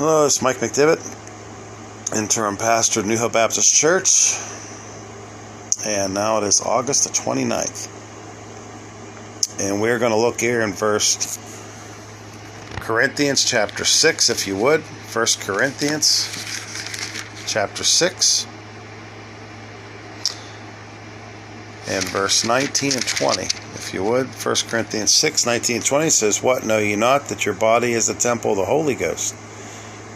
Hello, it's Mike McDivitt, interim pastor of New Hope Baptist Church. And now it is August the 29th. And we're going to look here in First Corinthians chapter 6, if you would. First Corinthians chapter 6. And verse 19 and 20, if you would. 1 Corinthians 6, 19 and 20 says, What know ye not that your body is the temple of the Holy Ghost?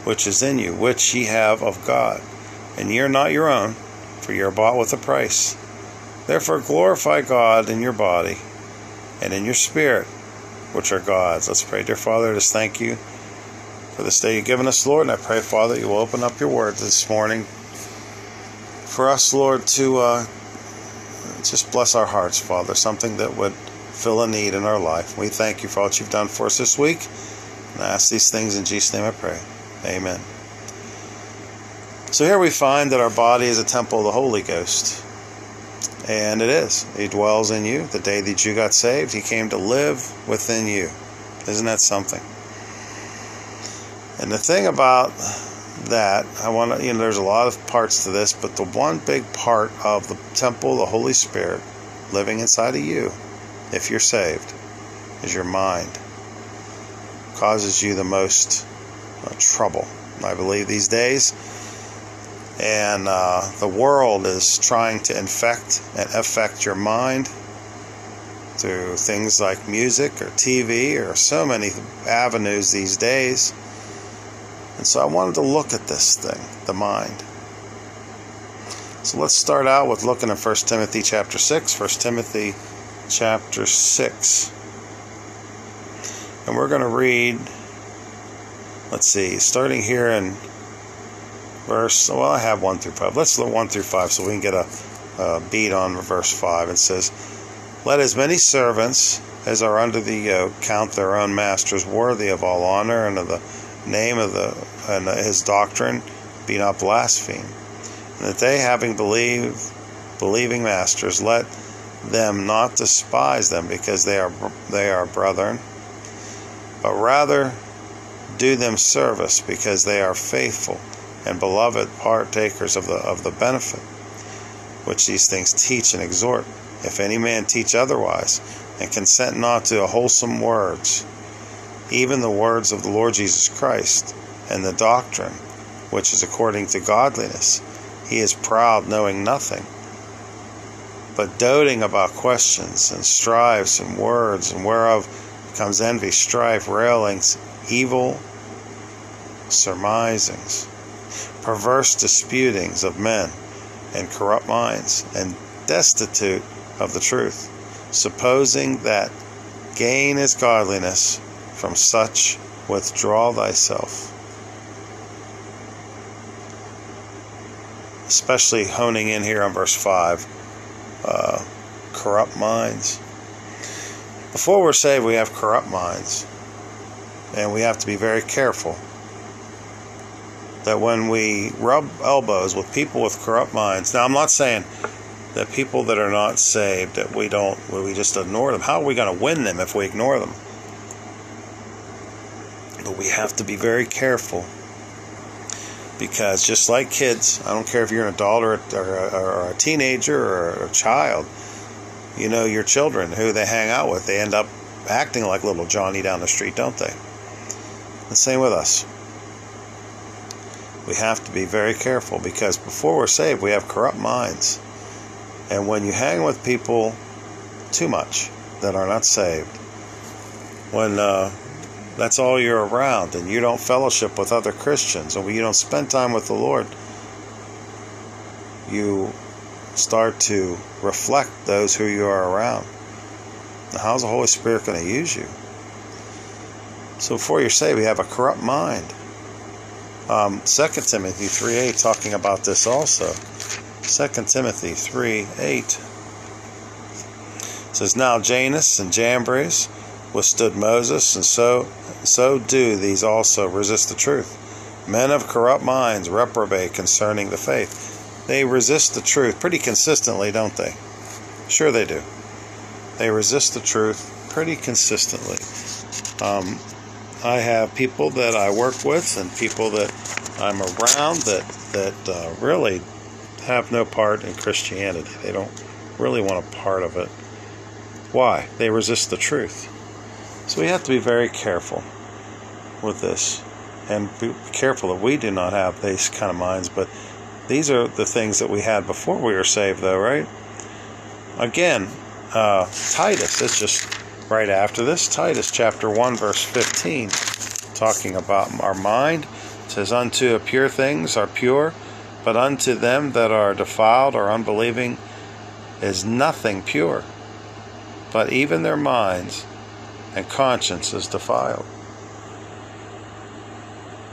Which is in you, which ye have of God. And ye are not your own, for ye are bought with a price. Therefore glorify God in your body and in your spirit, which are God's. Let's pray, dear Father, just thank you for this day you've given us, Lord. And I pray, Father, you will open up your word this morning for us, Lord, to uh, just bless our hearts, Father, something that would fill a need in our life. We thank you for all that you've done for us this week. And I ask these things in Jesus' name I pray. Amen. So here we find that our body is a temple of the Holy Ghost. And it is. He dwells in you. The day that you got saved, He came to live within you. Isn't that something? And the thing about that, I want to, you know, there's a lot of parts to this, but the one big part of the temple, the Holy Spirit, living inside of you, if you're saved, is your mind. Causes you the most trouble, I believe, these days. And uh, the world is trying to infect and affect your mind through things like music or TV or so many avenues these days. And so I wanted to look at this thing, the mind. So let's start out with looking at 1 Timothy chapter 6. 1 Timothy chapter 6. And we're going to read let's see, starting here in verse, well, I have 1 through 5. Let's look 1 through 5 so we can get a, a beat on verse 5. It says, Let as many servants as are under the yoke count their own masters worthy of all honor and of the name of the and his doctrine be not blasphemed. And that they, having believed, believing masters, let them not despise them because they are they are brethren, but rather do them service because they are faithful and beloved partakers of the of the benefit which these things teach and exhort. If any man teach otherwise and consent not to wholesome words even the words of the Lord Jesus Christ and the doctrine which is according to godliness he is proud knowing nothing but doting about questions and strifes and words and whereof comes envy strife railings evil surmisings, perverse disputings of men, and corrupt minds, and destitute of the truth, supposing that gain is godliness, from such withdraw thyself. Especially honing in here on verse 5 uh, corrupt minds. Before we're saved, we have corrupt minds and we have to be very careful that when we rub elbows with people with corrupt minds, now I'm not saying that people that are not saved that we don't we just ignore them. How are we going to win them if we ignore them? But we have to be very careful because just like kids, I don't care if you're an adult or, or, or a teenager or a child, you know your children who they hang out with, they end up acting like little Johnny down the street, don't they? The same with us. We have to be very careful because before we're saved, we have corrupt minds. And when you hang with people too much that are not saved, when uh, that's all you're around and you don't fellowship with other Christians and you don't spend time with the Lord, you start to reflect those who you are around. Now, how's the Holy Spirit going to use you? So before you're saved, we have a corrupt mind. Um, 2 Timothy 3 8 talking about this also. 2 Timothy 3 8 says, Now Jannes and Jambres withstood Moses, and so so do these also resist the truth. Men of corrupt minds reprobate concerning the faith. They resist the truth pretty consistently, don't they? Sure, they do. They resist the truth pretty consistently. Um, I have people that I work with and people that I'm around that that uh, really have no part in Christianity. They don't really want a part of it. Why? They resist the truth. So we have to be very careful with this and be careful that we do not have these kind of minds. But these are the things that we had before we were saved, though, right? Again, uh, Titus, it's just right after this. Titus chapter 1, verse 15, talking about our mind. It says, Unto pure things are pure, but unto them that are defiled or unbelieving is nothing pure, but even their minds and conscience is defiled.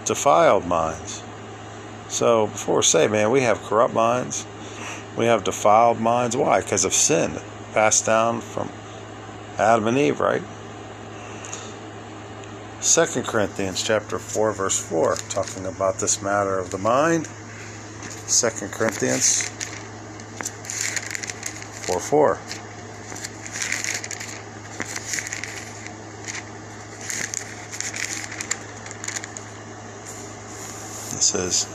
Defiled minds. So before we say, man, we have corrupt minds, we have defiled minds. Why? Because of sin passed down from Adam and Eve, right? Second Corinthians chapter 4 verse 4 talking about this matter of the mind. Second Corinthians 4 4. It says,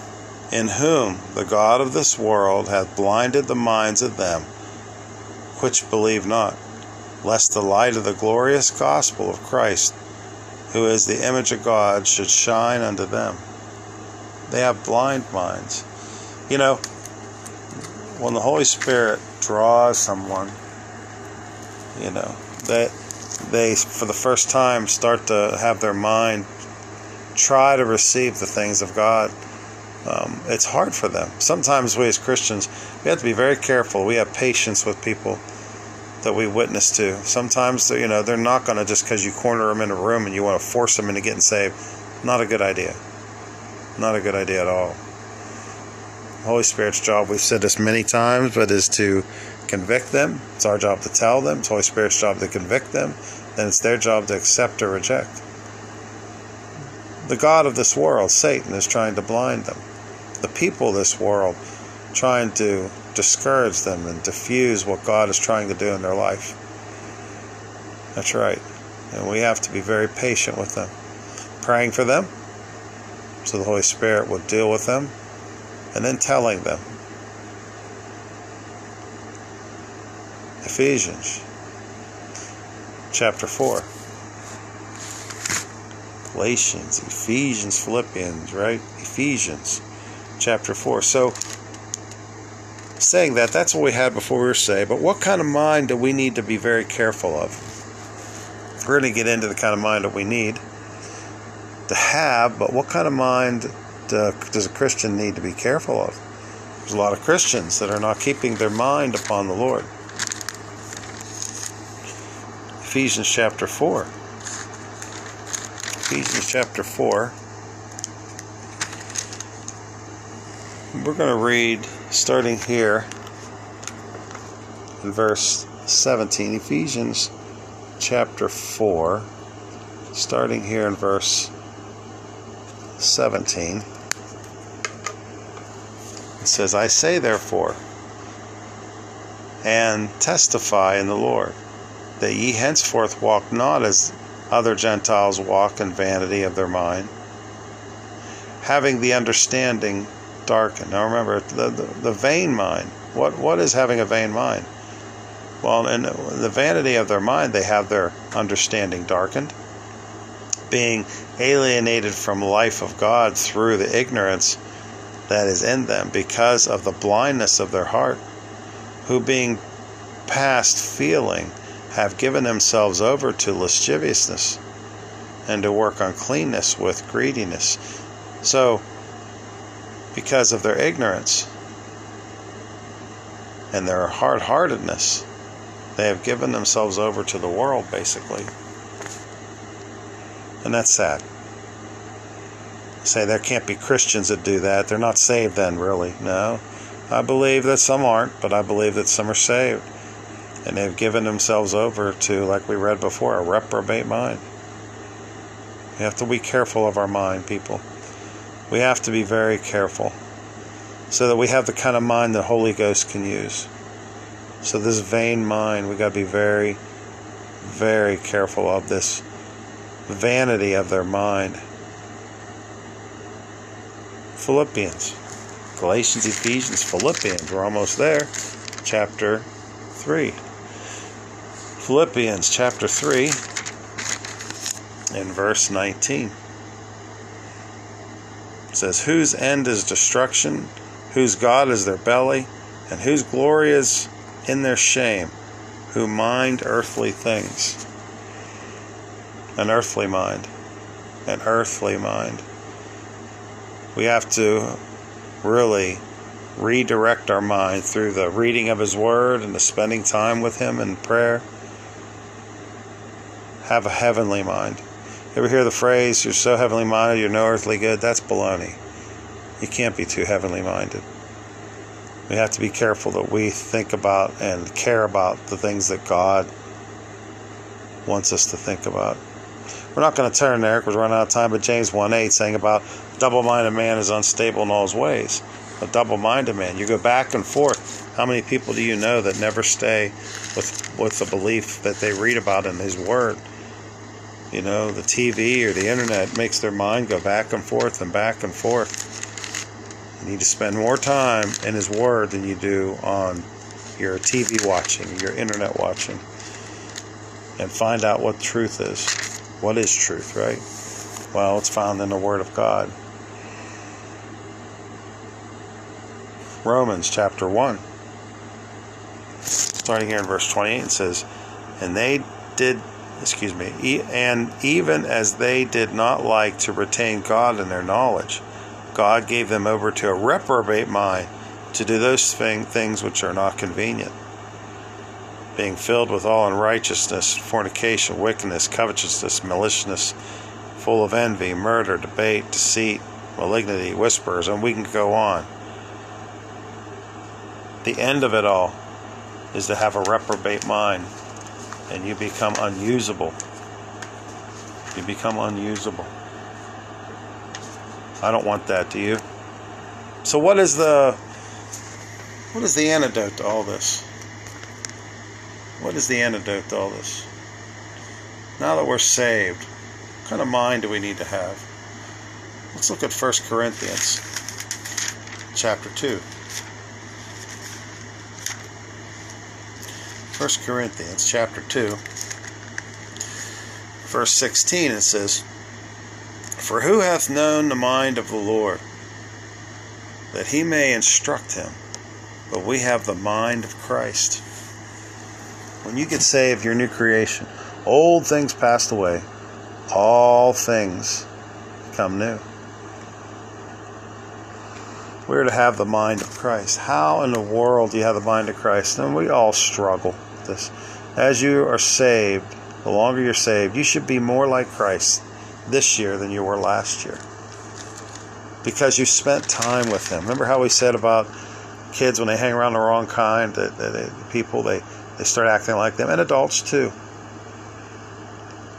In whom the God of this world hath blinded the minds of them which believe not, lest the light of the glorious gospel of Christ, who is the image of God, should shine unto them. They have blind minds. You know, when the Holy Spirit draws someone, you know, that they, for the first time, start to have their mind try to receive the things of God. Um, it's hard for them. Sometimes we as Christians, we have to be very careful. We have patience with people that we witness to. Sometimes, you know, they're not going to just because you corner them in a room and you want to force them into getting saved. Not a good idea. Not a good idea at all. Holy Spirit's job, we've said this many times, but is to convict them. It's our job to tell them. It's Holy Spirit's job to convict them. Then it's their job to accept or reject. The God of this world, Satan, is trying to blind them. The people of this world, trying to discourage them and diffuse what God is trying to do in their life. That's right. And we have to be very patient with them, praying for them so the Holy Spirit will deal with them and then telling them. Ephesians chapter 4. Galatians, Ephesians, Philippians, right? Ephesians chapter 4. So, saying that, that's what we had before we were saved. But what kind of mind do we need to be very careful of? We're going to get into the kind of mind that we need to have, but what kind of mind uh, does a Christian need to be careful of? There's a lot of Christians that are not keeping their mind upon the Lord. Ephesians chapter 4. Ephesians chapter 4. We're going to read starting here in verse 17. Ephesians chapter 4, starting here in verse 17. It says, I say therefore, and testify in the Lord, that ye henceforth walk not as other Gentiles walk in vanity of their mind, having the understanding darkened. Now remember, the, the, the vain mind. What, what is having a vain mind? Well, in the vanity of their mind, they have their understanding darkened, being alienated from life of God through the ignorance that is in them because of the blindness of their heart, who being past feeling have given themselves over to lasciviousness and to work uncleanness with greediness. So, because of their ignorance and their hard heartedness, they have given themselves over to the world, basically. And that's sad say there can't be Christians that do that. They're not saved then, really. No. I believe that some aren't, but I believe that some are saved. And they've given themselves over to, like we read before, a reprobate mind. We have to be careful of our mind, people. We have to be very careful so that we have the kind of mind the Holy Ghost can use. So, this vain mind, we got to be very, very careful of this vanity of their mind. Philippians, Galatians, Ephesians, Philippians, we're almost there. Chapter 3. Philippians chapter 3 in verse 19 it says, Whose end is destruction, whose God is their belly, and whose glory is in their shame, who mind earthly things. An earthly mind. An earthly mind. We have to really redirect our mind through the reading of His Word and the spending time with Him in prayer. Have a heavenly mind. Ever hear the phrase, you're so heavenly minded, you're no earthly good? That's baloney. You can't be too heavenly minded. We have to be careful that we think about and care about the things that God wants us to think about. We're not going to turn there because we're running out of time, but James 1 8 saying about double minded man is unstable in all his ways. A double minded man. You go back and forth. How many people do you know that never stay with, with the belief that they read about in his word? You know, the TV or the internet makes their mind go back and forth and back and forth. You need to spend more time in His Word than you do on your TV watching, your internet watching, and find out what truth is. What is truth, right? Well, it's found in the Word of God. Romans chapter 1. Starting here in verse 28, it says, And they did, excuse me, and even as they did not like to retain God in their knowledge, God gave them over to a reprobate mind to do those things which are not convenient. Being filled with all unrighteousness, fornication, wickedness, covetousness, maliciousness, full of envy, murder, debate, deceit, malignity, whispers, and we can go on. The end of it all is to have a reprobate mind, and you become unusable. You become unusable. I don't want that, do you? So what is the what is the antidote to all this? What is the antidote to all this? Now that we're saved, what kind of mind do we need to have? Let's look at 1 Corinthians chapter 2. 1 Corinthians chapter 2 verse 16 it says for who hath known the mind of the Lord, that he may instruct him? But we have the mind of Christ. When you get saved, you're new creation. Old things passed away, all things become new. We're to have the mind of Christ. How in the world do you have the mind of Christ? And we all struggle this. As you are saved, the longer you're saved, you should be more like Christ this year than you were last year. Because you spent time with them. Remember how we said about kids when they hang around the wrong kind, that, people they, they start acting like them, and adults too.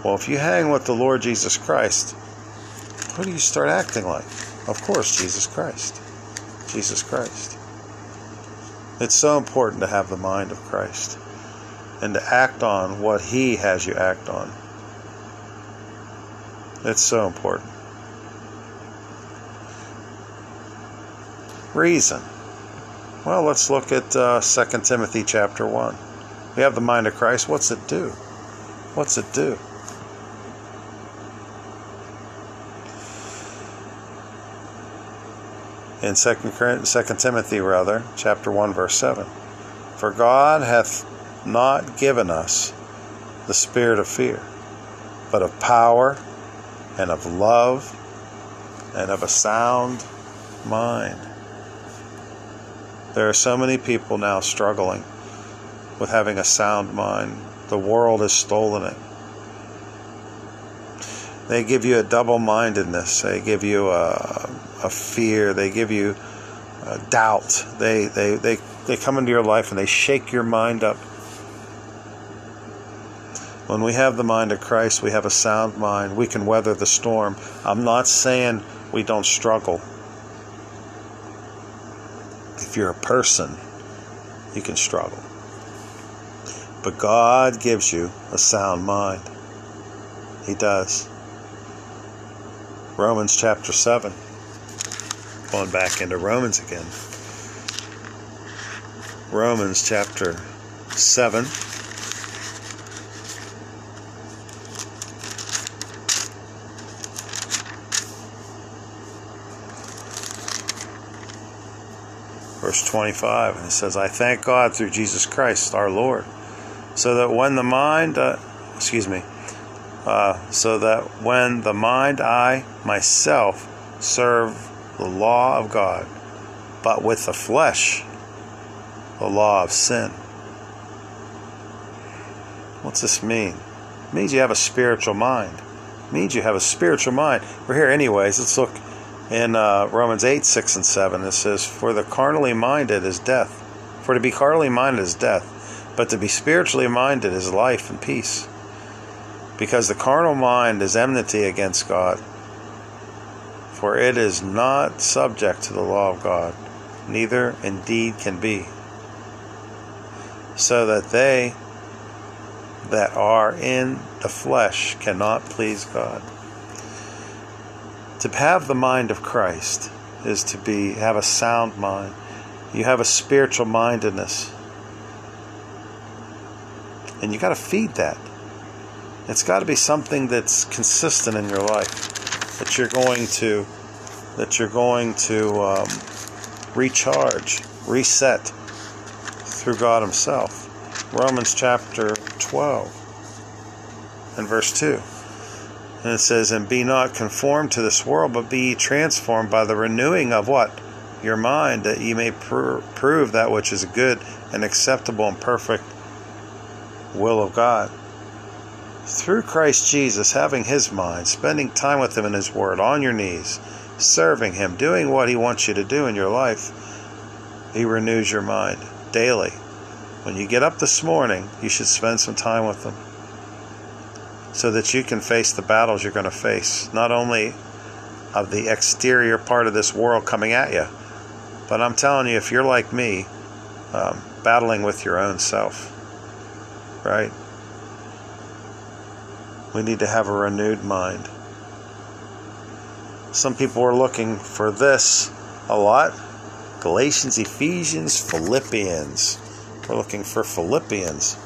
Well, if you hang with the Lord Jesus Christ, who do you start acting like? Of course, Jesus Christ. Jesus Christ. It's so important to have the mind of Christ and to act on what He has you act on. It's so important. Reason. Well, let's look at uh, 2 Timothy chapter 1. We have the mind of Christ. What's it do? What's it do? In 2, 2 Timothy, rather, chapter 1, verse 7. For God hath not given us the spirit of fear, but of power and of love and of a sound mind. There are so many people now struggling with having a sound mind. The world has stolen it. They give you a double mindedness, they give you a, a fear, they give you doubt. They, they, they, they come into your life and they shake your mind up when we have the mind of Christ, we have a sound mind. We can weather the storm. I'm not saying we don't struggle. If you're a person, you can struggle. But God gives you a sound mind. He does. Romans chapter 7. Going back into Romans again. Romans chapter 7. Verse 25, and it says, I thank God through Jesus Christ our Lord, so that when the mind, uh, excuse me, uh, so that when the mind, I myself serve the law of God, but with the flesh, the law of sin. What's this mean? It means you have a spiritual mind. It means you have a spiritual mind. We're here anyways. Let's look in uh, Romans 8, 6, and 7. It says, For the carnally minded is death. For to be carnally minded is death, but to be spiritually minded is life and peace. Because the carnal mind is enmity against God, for it is not subject to the law of God, neither indeed can be. So that they that are in the flesh cannot please God. To have the mind of Christ is to be have a sound mind. You have a spiritual mindedness. And you got to feed that. It's got to be something that's consistent in your life that you're going to that you're going to um, recharge, reset through God Himself. Romans chapter 12 and verse 2. And it says, And be not conformed to this world, but be transformed by the renewing of what? Your mind, that ye may pr- prove that which is good and acceptable and perfect will of God. Through Christ Jesus, having His mind, spending time with Him in His Word, on your knees, serving Him, doing what He wants you to do in your life, He renews your mind daily. When you get up this morning, you should spend some time with Him so that you can face the battles you're going to face, not only of the exterior part of this world coming at you, but I'm telling you, if you're like me, um, battling with your own self, right? We need to have a renewed mind. Some people are looking for this a lot Galatians, Ephesians, Philippians. We're looking for Philippians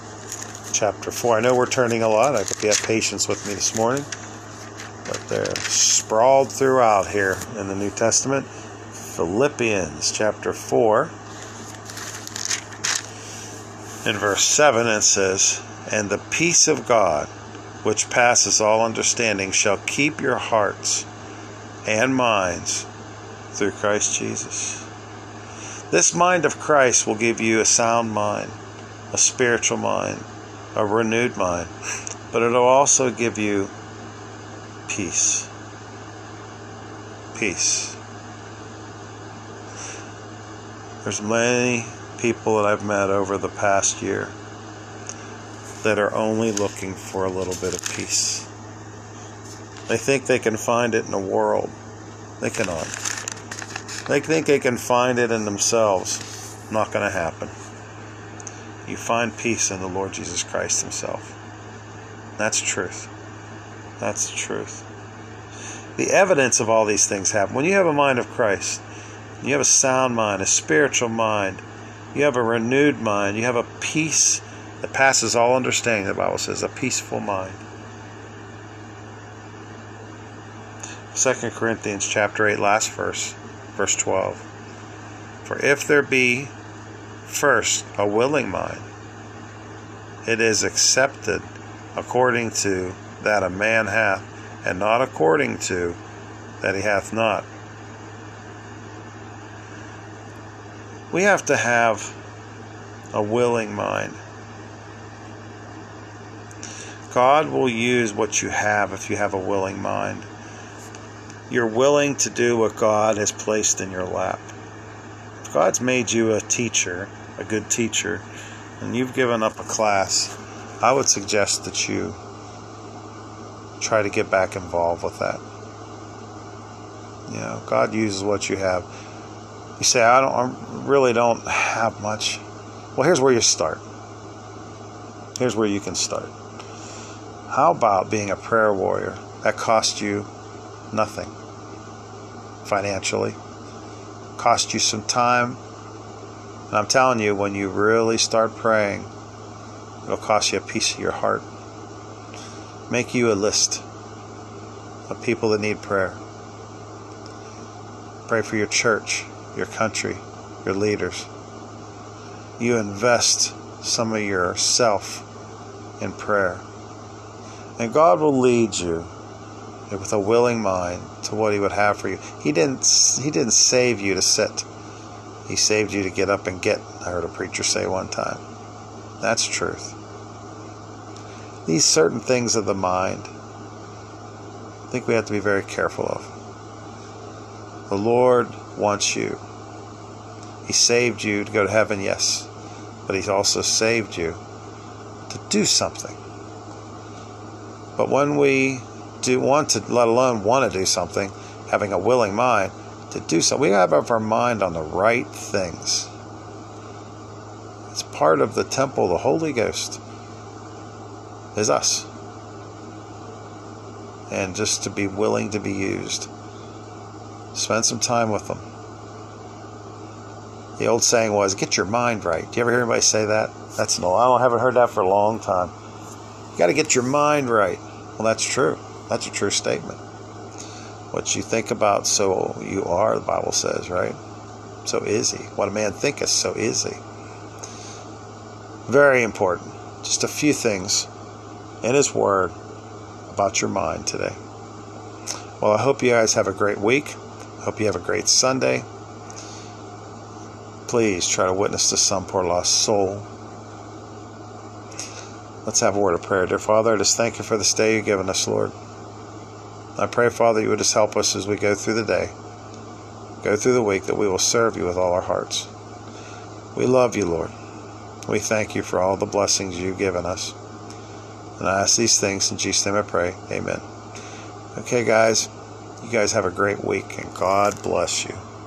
chapter 4. I know we're turning a lot. I hope you have patience with me this morning. But they're sprawled throughout here in the New Testament. Philippians chapter 4. In verse 7, it says, And the peace of God, which passes all understanding, shall keep your hearts and minds through Christ Jesus. This mind of Christ will give you a sound mind, a spiritual mind, a renewed mind, but it'll also give you peace. Peace. There's many people that I've met over the past year that are only looking for a little bit of peace. They think they can find it in the world. They cannot. They think they can find it in themselves. Not going to happen. You find peace in the Lord Jesus Christ Himself. That's truth. That's the truth. The evidence of all these things happen. When you have a mind of Christ, you have a sound mind, a spiritual mind, you have a renewed mind, you have a peace that passes all understanding, the Bible says, a peaceful mind. 2 Corinthians chapter 8, last verse, verse 12. For if there be first a willing mind, it is accepted according to that a man hath, and not according to that he hath not. We have to have a willing mind. God will use what you have if you have a willing mind. You're willing to do what God has placed in your lap. If God's made you a teacher, a good teacher, and you've given up a class, I would suggest that you try to get back involved with that. You know, God uses what you have. You say, I don't, I really don't have much. Well, here's where you start. Here's where you can start. How about being a prayer warrior? That costs you nothing. financially, cost you some time. And I'm telling you, when you really start praying, it'll cost you a piece of your heart. Make you a list of people that need prayer. Pray for your church, your country, your leaders. You invest some of yourself in prayer. And God will lead you with a willing mind to what he would have for you. He didn't he didn't save you to sit. He saved you to get up and get, I heard a preacher say one time. That's truth. These certain things of the mind, I think we have to be very careful of. The Lord wants you. He saved you to go to heaven, yes, but He's also saved you to do something. But when we do want to, let alone want to do something, having a willing mind to do so. we have our mind on the right things. It's part of the temple, the Holy Ghost is us. And just to be willing to be used. Spend some time with them. The old saying was, get your mind right. Do you ever hear anybody say that? That's no, I haven't heard that for a long time. You got to get your mind right. Well, that's true. That's a true statement. What you think about, so you are, the Bible says, right? So is he. What a man thinketh, so is he. Very important. Just a few things in his word about your mind today. Well, I hope you guys have a great week. I hope you have a great Sunday. Please try to witness to some poor lost soul. Let's have a word of prayer. Dear Father, I just thank you for this day you've given us, Lord. I pray, Father, you would just help us as we go through the day, go through the week, that we will serve you with all our hearts. We love you, Lord. We thank you for all the blessings you've given us. And I ask these things in Jesus' name I pray. Amen. Okay, guys, you guys have a great week, and God bless you.